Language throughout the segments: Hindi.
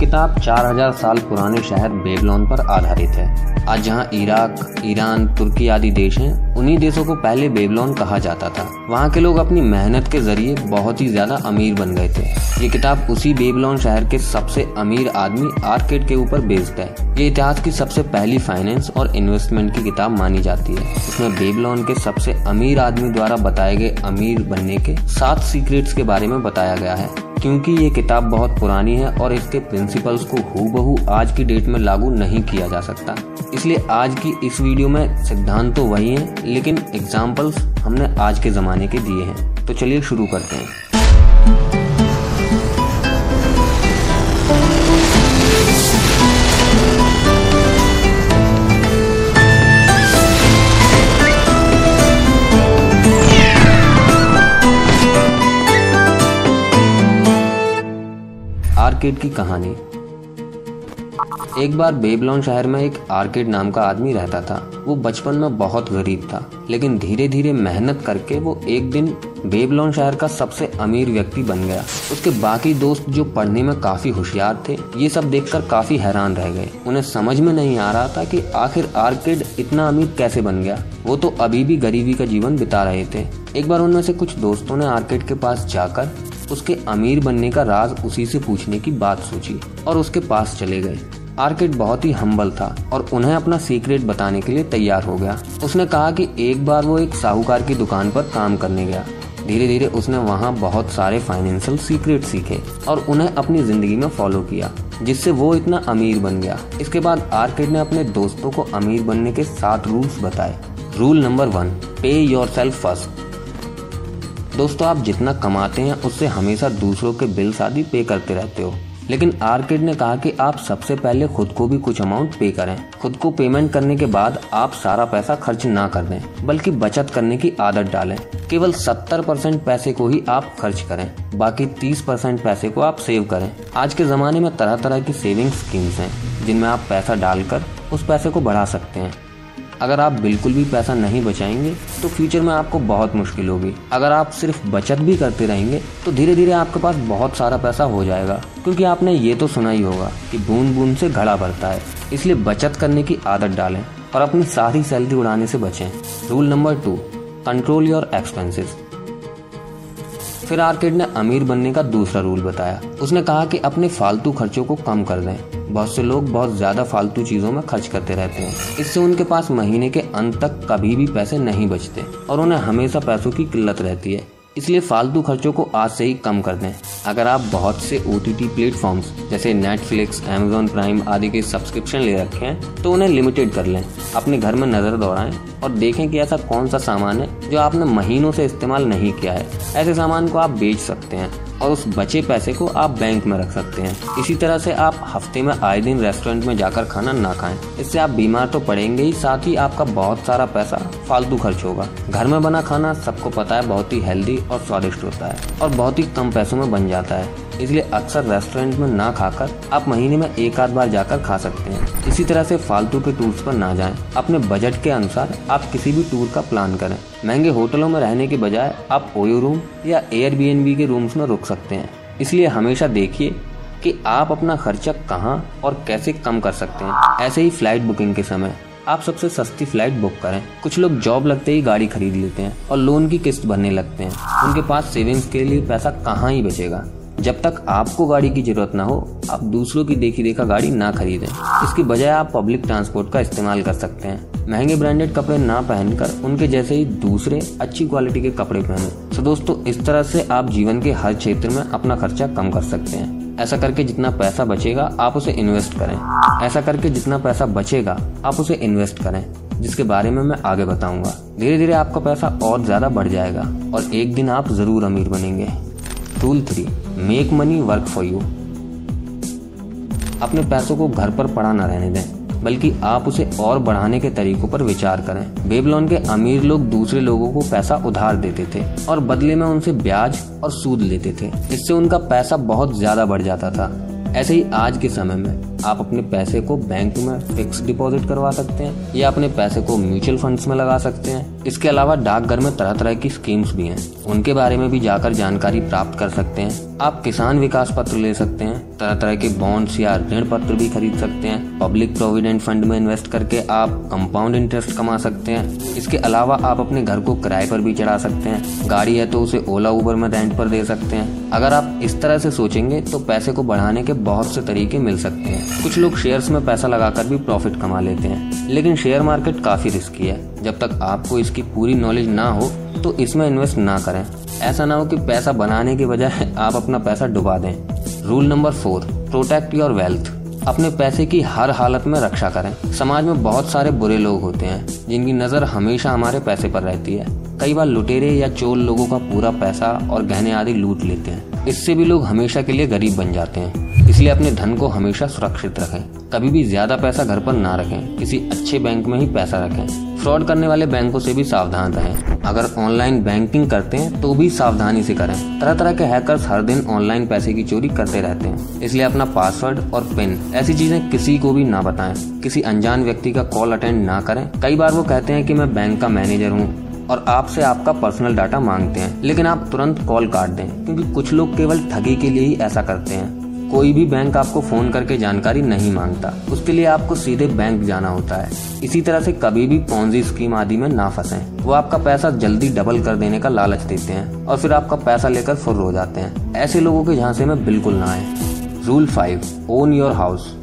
किताब 4000 साल पुराने शहर बेबलोन पर आधारित है। आज जहाँ इराक, ईरान, तुर्की आदि देश हैं, उन्हीं देशों को पहले बेबलोन कहा जाता था। वहाँ के लोग अपनी मेहनत के ज़रिए बहुत ही ज़्यादा अमीर बन गए थे। ये किताब उसी बेबलोन शहर के सबसे अमीर आदमी आर्केड के ऊपर बेस्ड है। ये इतिहास की सबसे पहली फाइनेंस और इन्वेस्टमेंट की किताब मानी जाती है। इसमें बेबलोन के सबसे अमीर आदमी द्वारा बताए गए अमीर बनने के सात सीक्रेट्स के बारे में बताया गया है। क्योंकि ये किताब बहुत पुरानी है और इसके प्रिंसिपल्स को हूबहू आज की डेट में लागू नहीं किया जा सकता। इसलिए आज की इस वीडियो में सिद्धांत तो वही है, लेकिन एग्जाम्पल्स हमने आज के ज़माने के दिए हैं। तो चलिए शुरू करते हैं। आर्केड की कहानी। एक बार बेबलॉन शहर में एक आर्किड नाम का आदमी रहता था। वो बचपन में बहुत गरीब था, लेकिन धीरे धीरे मेहनत करके वो एक दिन बेबलॉन शहर का सबसे अमीर व्यक्ति बन गया। उसके बाकी दोस्त जो पढ़ने में काफ़ी होशियार थे, ये सब देखकर काफ़ी हैरान रह गए। उन्हें समझ में नहीं आ रहा था कि आखिर आर्किड इतना अमीर कैसे बन गया। वो तो अभी भी गरीबी का जीवन बिता रहे थे। एक बार उनमें से कुछ दोस्तों ने आर्किड के पास जाकर उसके अमीर बनने का राज उसी से पूछने की बात सोची और उसके पास चले गए। आर्किड बहुत ही हम्बल था और उन्हें अपना सीक्रेट बताने के लिए तैयार हो गया। उसने कहा कि एक बार वो एक साहूकार की दुकान पर काम करने गया। धीरे धीरे उसने वहाँ बहुत सारे फाइनेंशियल सीक्रेट सीखे और उन्हें अपनी ज़िंदगी में फॉलो किया, जिससे वो इतना अमीर बन गया। इसके बाद आर्किड ने अपने दोस्तों को अमीर बनने के सात रूल्स बताए। Rule number one pay yourself first दोस्तों, आप जितना कमाते हैं, उससे हमेशा दूसरों के बिल्स आदि पे करते रहते हो। लेकिन आर्किड ने कहा कि आप सबसे पहले खुद को भी कुछ अमाउंट पे करें। खुद को पेमेंट करने के बाद आप सारा पैसा खर्च ना कर दें, बल्कि बचत करने की आदत डालें। केवल 70 परसेंट पैसे को ही आप खर्च करें, बाकी 30 परसेंट पैसे को आप सेव करें। आज के जमाने में तरह तरह की सेविंग स्कीम्स हैं, जिनमें आप पैसा डालकर उस पैसे को बढ़ा सकते हैं। अगर आप बिल्कुल भी पैसा नहीं बचाएँगे तो फ्यूचर में आपको बहुत मुश्किल होगी। अगर आप सिर्फ़ बचत भी करते रहेंगे तो धीरे धीरे आपके पास बहुत सारा पैसा हो जाएगा। क्योंकि आपने ये तो सुना ही होगा कि बूंद बूंद से घड़ा भरता है। इसलिए बचत करने की आदत डालें और अपनी सारी सैलरी उड़ाने से बचें। Rule number two control your expenses फिर आर्किड ने अमीर बनने का दूसरा रूल बताया। उसने कहा कि अपने फालतू खर्चों को कम कर दें। बहुत से लोग बहुत ज़्यादा फालतू चीज़ों में खर्च करते रहते हैं। इससे उनके पास महीने के अंत तक कभी भी पैसे नहीं बचते और उन्हें हमेशा पैसों की किल्लत रहती है। इसलिए फालतू खर्चों को आज से ही कम कर दें। अगर आप बहुत से ओ टी प्लेटफॉर्म्स जैसे नेटफ्लिक्स एमेजोन प्राइम आदि के सब्सक्रिप्शन ले रखे हैं तो उन्हें लिमिटेड कर लें। अपने घर में नज़र दौड़ाएँ और देखें कि ऐसा कौन सा सामान है जो आपने महीनों से इस्तेमाल नहीं किया है। ऐसे सामान को आप बेच सकते हैं। और उस बचे पैसे को आप बैंक में रख सकते हैं। इसी तरह से आप हफ़्ते में आए दिन रेस्टोरेंट में जाकर खाना ना खाएँ। इससे आप बीमार तो पड़ेंगे ही, साथ ही आपका बहुत सारा पैसा फालतू खर्च होगा। घर में बना खाना सबको पता है बहुत ही हेल्दी और स्वादिष्ट होता है और बहुत ही कम पैसों में बन जाता है। इसलिए अक्सर रेस्टोरेंट में ना खाकर आप महीने में एक आध बार जाकर खा सकते हैं। इसी तरह से फालतू के टूर्स पर ना जाएँ। अपने बजट के अनुसार आप किसी भी टूर का प्लान करें। महँगे होटलों में रहने के बजाय आप ओयो रूम या एयर के रूम्स में रुक सकते हैं। इसलिए हमेशा देखिए कि आप अपना खर्चा कहाँ और कैसे कम कर सकते हैं। ऐसे ही फ़्लाइट बुकिंग के समय आप सबसे सस्ती फ़्लाइट बुक करें। कुछ लोग जॉब लगते ही गाड़ी खरीद लेते हैं और लोन की किस्त भरने लगते हैं। उनके पास सेविंग्स के लिए पैसा कहाँ ही बचेगा। जब तक आपको गाड़ी की ज़रूरत ना हो, आप दूसरों की देखी देखा गाड़ी ना खरीदें। इसकी बजाय आप पब्लिक ट्रांसपोर्ट का इस्तेमाल कर सकते हैं। महँगे ब्रांडेड कपड़े ना पहनकर उनके जैसे ही दूसरे अच्छी क्वालिटी के कपड़े पहने। तो दोस्तों, इस तरह से आप जीवन के हर क्षेत्र में अपना खर्चा कम कर सकते हैं। ऐसा करके जितना पैसा बचेगा, आप उसे इन्वेस्ट करें। ऐसा करके जितना पैसा बचेगा, आप उसे इन्वेस्ट करें, जिसके बारे में मैं आगे बताऊँगा। धीरे धीरे आपका पैसा और ज़्यादा बढ़ जाएगा और एक दिन आप ज़रूर अमीर बनेंगे। Rule three make money work for you अपने पैसों को घर पर पड़ा न रहने दें, बल्कि आप उसे और बढ़ाने के तरीकों पर विचार करें। बेबलोन के अमीर लोग दूसरे लोगों को पैसा उधार देते थे और बदले में उनसे ब्याज और सूद लेते थे। इससे उनका पैसा बहुत ज़्यादा बढ़ जाता था। ऐसे ही आज के समय में आप अपने पैसे को बैंक में फिक्स डिपॉजिट करवा सकते हैं या अपने पैसे को म्यूचुअल फंड्स में लगा सकते हैं। इसके अलावा डाकघर में तरह तरह की स्कीम्स भी हैं। उनके बारे में भी जाकर जानकारी प्राप्त कर सकते हैं। आप किसान विकास पत्र ले सकते हैं। तरह तरह के बॉन्ड्स या ऋण पत्र भी खरीद सकते हैं। पब्लिक प्रोविडेंट फंड में इन्वेस्ट करके आप कंपाउंड इंटरेस्ट कमा सकते हैं। इसके अलावा आप अपने घर को किराए पर भी चढ़ा सकते हैं। गाड़ी है तो उसे ओला उबर में रेंट पर दे सकते हैं। अगर आप इस तरह से सोचेंगे तो पैसे को बढ़ाने के बहुत से तरीके मिल सकते हैं। कुछ लोग शेयर्स में पैसा लगाकर भी प्रॉफिट कमा लेते हैं। लेकिन शेयर मार्केट काफ़ी रिस्की है। जब तक आपको इसकी पूरी नॉलेज ना हो तो इसमें इन्वेस्ट ना करें। ऐसा ना हो कि पैसा बनाने के बजाय आप अपना पैसा डुबा दें। Rule number four protect your wealth अपने पैसे की हर हालत में रक्षा करें। समाज में बहुत सारे बुरे लोग होते हैं, जिनकी नज़र हमेशा हमारे पैसे पर रहती है। कई बार लुटेरे या चोर लोगों का पूरा पैसा और गहने आदि लूट लेते हैं। इससे भी लोग हमेशा के लिए गरीब बन जाते हैं। इसलिए अपने धन को हमेशा सुरक्षित रखें। कभी भी ज़्यादा पैसा घर पर ना रखें, किसी अच्छे बैंक में ही पैसा रखें। फ्रॉड करने वाले बैंकों से भी सावधान रहें। अगर ऑनलाइन बैंकिंग करते हैं तो भी सावधानी से करें। तरह तरह के हैकर्स हर दिन ऑनलाइन पैसे की चोरी करते रहते हैं। इसलिए अपना पासवर्ड और पिन ऐसी चीज़ें किसी को भी ना बताएँ। किसी अनजान व्यक्ति का कॉल अटेंड ना करें। कई बार वो कहते हैं कि मैं बैंक का मैनेजर हूँ और आपसे आपका पर्सनल डाटा मांगते हैं, लेकिन आप तुरंत कॉल काट दें, क्योंकि कुछ लोग केवल ठगी के लिए ही ऐसा करते हैं। कोई भी बैंक आपको फ़ोन करके जानकारी नहीं माँगता। उसके लिए आपको सीधे बैंक जाना होता है। इसी तरह से कभी भी पौजी स्कीम आदि में ना फंसे। वो आपका पैसा जल्दी डबल कर देने का लालच देते हैं और फिर आपका पैसा लेकर फुर हो जाते हैं। ऐसे लोगों के झांसे में बिल्कुल ना आए। Rule five own your house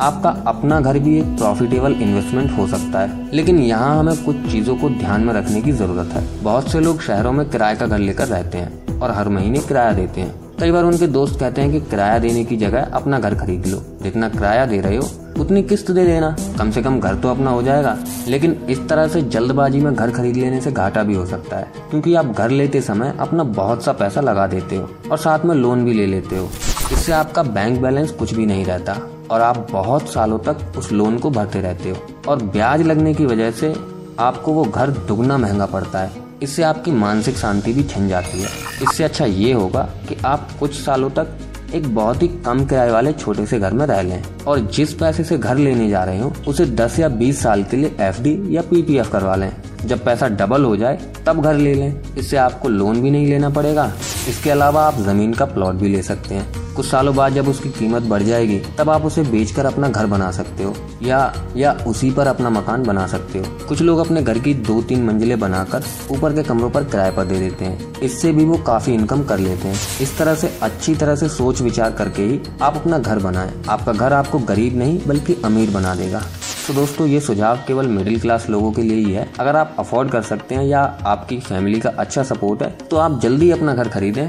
आपका अपना घर भी एक प्रॉफिटेबल इन्वेस्टमेंट हो सकता है। लेकिन यहाँ हमें कुछ चीज़ों को ध्यान में रखने की ज़रूरत है। बहुत से लोग शहरों में किराए का घर लेकर रहते हैं और हर महीने किराया देते हैं। कई बार उनके दोस्त कहते हैं कि किराया देने की जगह अपना घर खरीद लो। जितना किराया दे रहे हो, उतनी किस्त दे देना। कम से कम घर तो अपना हो जाएगा। लेकिन इस तरह से जल्दबाजी में घर खरीद लेने से घाटा भी हो सकता है। क्योंकि आप घर लेते समय अपना बहुत सा पैसा लगा देते हो और साथ में लोन भी ले लेते हो। इससे आपका बैंक बैलेंस कुछ भी नहीं रहता और आप बहुत सालों तक उस लोन को भरते रहते हो। और ब्याज लगने की वजह से आपको वो घर दुगना महँगा पड़ता है। इससे आपकी मानसिक शांति भी छन जाती है। इससे अच्छा ये होगा कि आप कुछ सालों तक एक बहुत ही कम किराए वाले छोटे से घर में रह लें और जिस पैसे से घर लेने जा रहे हो, उसे 10 या 20 साल के लिए एफडी या पीपीएफ करवा लें। जब पैसा डबल हो जाए, तब घर ले लें। इससे आपको लोन भी नहीं लेना पड़ेगा। इसके अलावा आप ज़मीन का प्लॉट भी ले सकते हैं। कुछ सालों बाद जब उसकी कीमत बढ़ जाएगी, तब आप उसे बेचकर अपना घर बना सकते हो, या या उसी पर अपना मकान बना सकते हो। कुछ लोग अपने घर की दो तीन मंजिलें बनाकर ऊपर के कमरों पर किराए पर दे देते हैं। इससे भी वो काफ़ी इनकम कर लेते हैं। इस तरह से अच्छी तरह से सोच विचार करके ही आप अपना घर बनाएँ। आपका घर आपको गरीब नहीं, बल्कि अमीर बना देगा। तो दोस्तों, ये सुझाव केवल मिडिल क्लास लोगों के लिए ही है। अगर आप अफोर्ड कर सकते हैं या आपकी फैमिली का अच्छा सपोर्ट है तो आप जल्दी अपना घर खरीदें।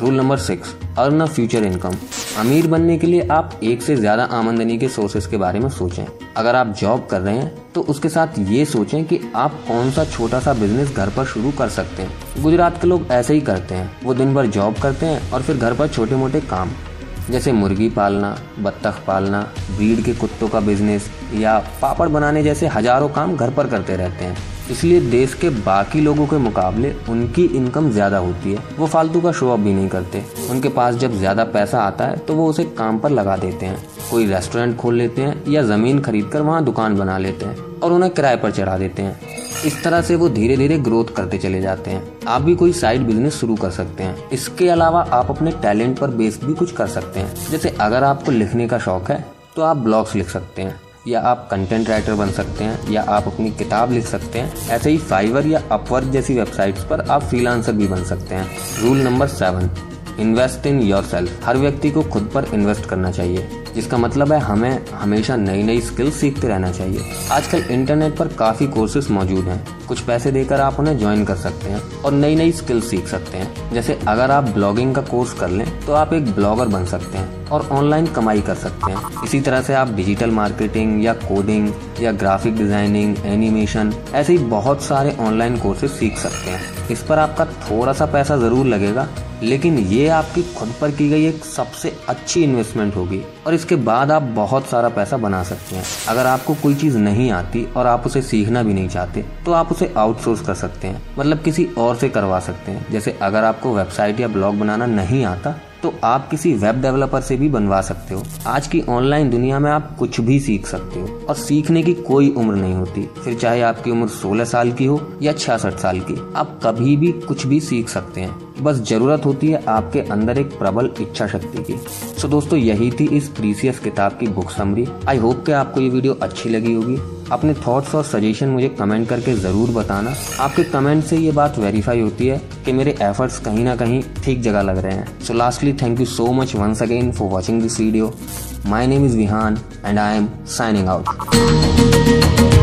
Rule number six earn a future income अमीर बनने के लिए आप एक से ज़्यादा आमदनी के सोर्सेस के बारे में सोचें। अगर आप जॉब कर रहे हैं तो उसके साथ ये सोचें कि आप कौन सा छोटा सा बिज़नेस घर पर शुरू कर सकते हैं। गुजरात के लोग ऐसे ही करते हैं। वो दिन भर जॉब करते हैं और फिर घर पर छोटे मोटे काम। जैसे मुर्गी पालना, बत्तख पालना, ब्रीड के कुत्तों का बिज़नेस या पापड़ बनाने जैसे हज़ारों काम घर पर करते रहते हैं। इसलिए देश के बाकी लोगों के मुकाबले उनकी इनकम ज़्यादा होती है। वो फालतू का शो ऑफ़ भी नहीं करते। उनके पास जब ज़्यादा पैसा आता है तो वो उसे काम पर लगा देते हैं। कोई रेस्टोरेंट खोल लेते हैं या ज़मीन खरीद कर वहाँ दुकान बना लेते हैं और उन्हें किराए पर चढ़ा देते हैं। इस तरह से वो धीरे धीरे ग्रोथ करते चले जाते हैं। आप भी कोई साइड बिज़नेस शुरू कर सकते हैं। इसके अलावा आप अपने टैलेंट पर बेस भी कुछ कर सकते हैं। जैसे अगर आपको लिखने का शौक है तो आप ब्लॉग्स लिख सकते हैं। या आप कंटेंट राइटर बन सकते हैं, या आप अपनी किताब लिख सकते हैं, ऐसे ही फाइवर या अपवर्क जैसी वेबसाइट्स पर आप फ्रीलांसर भी बन सकते हैं। Rule number seven invest in your हर व्यक्ति को खुद पर इन्वेस्ट करना चाहिए। जिसका मतलब है हमें हमेशा नई नई स्किल सीखते रहना चाहिए। आजकल इंटरनेट पर काफ़ी कोर्सेज मौजूद हैं। कुछ पैसे देकर आप उन्हें ज्वाइन कर सकते हैं और नई नई स्किल सीख सकते हैं। जैसे अगर आप ब्लॉगिंग का कोर्स कर लें तो आप एक ब्लॉगर बन सकते हैं और ऑनलाइन कमाई कर सकते हैं। इसी तरह से आप डिजिटल मार्केटिंग या कोडिंग या ग्राफिक डिज़ाइनिंग एनिमेशन ऐसे ही बहुत सारे ऑनलाइन कोर्सेज सीख सकते हैं। इस पर आपका थोड़ा सा पैसा ज़रूर लगेगा, लेकिन ये आपकी खुद पर की गई एक सबसे अच्छी इन्वेस्टमेंट होगी। और इसके बाद आप बहुत सारा पैसा बना सकते हैं। अगर आपको कोई चीज़ नहीं आती और आप उसे सीखना भी नहीं चाहते तो आप उसे आउटसोर्स कर सकते हैं। मतलब किसी और से करवा सकते हैं। जैसे अगर आपको वेबसाइट या ब्लॉग बनाना नहीं आता तो आप किसी वेब डेवलपर से भी बनवा सकते हो। आज की ऑनलाइन दुनिया में आप कुछ भी सीख सकते हो और सीखने की कोई उम्र नहीं होती। फिर चाहे आपकी उम्र 16 साल की हो या छियासठ साल की, आप कभी भी कुछ भी सीख सकते हैं। बस ज़रूरत होती है आपके अंदर एक प्रबल इच्छा शक्ति की। सो दोस्तों, यही थी इस प्रीसियस किताब की बुक समरी आई होप कि आपको ये वीडियो अच्छी लगी होगी। अपने थॉट्स और सजेशन मुझे कमेंट करके ज़रूर बताना। आपके कमेंट से ये बात वेरीफाई होती है कि मेरे एफर्ट्स कहीं ना कहीं ठीक जगह लग रहे हैं। So lastly thank you so much once again for watching this video my name is Vihaan and I am signing out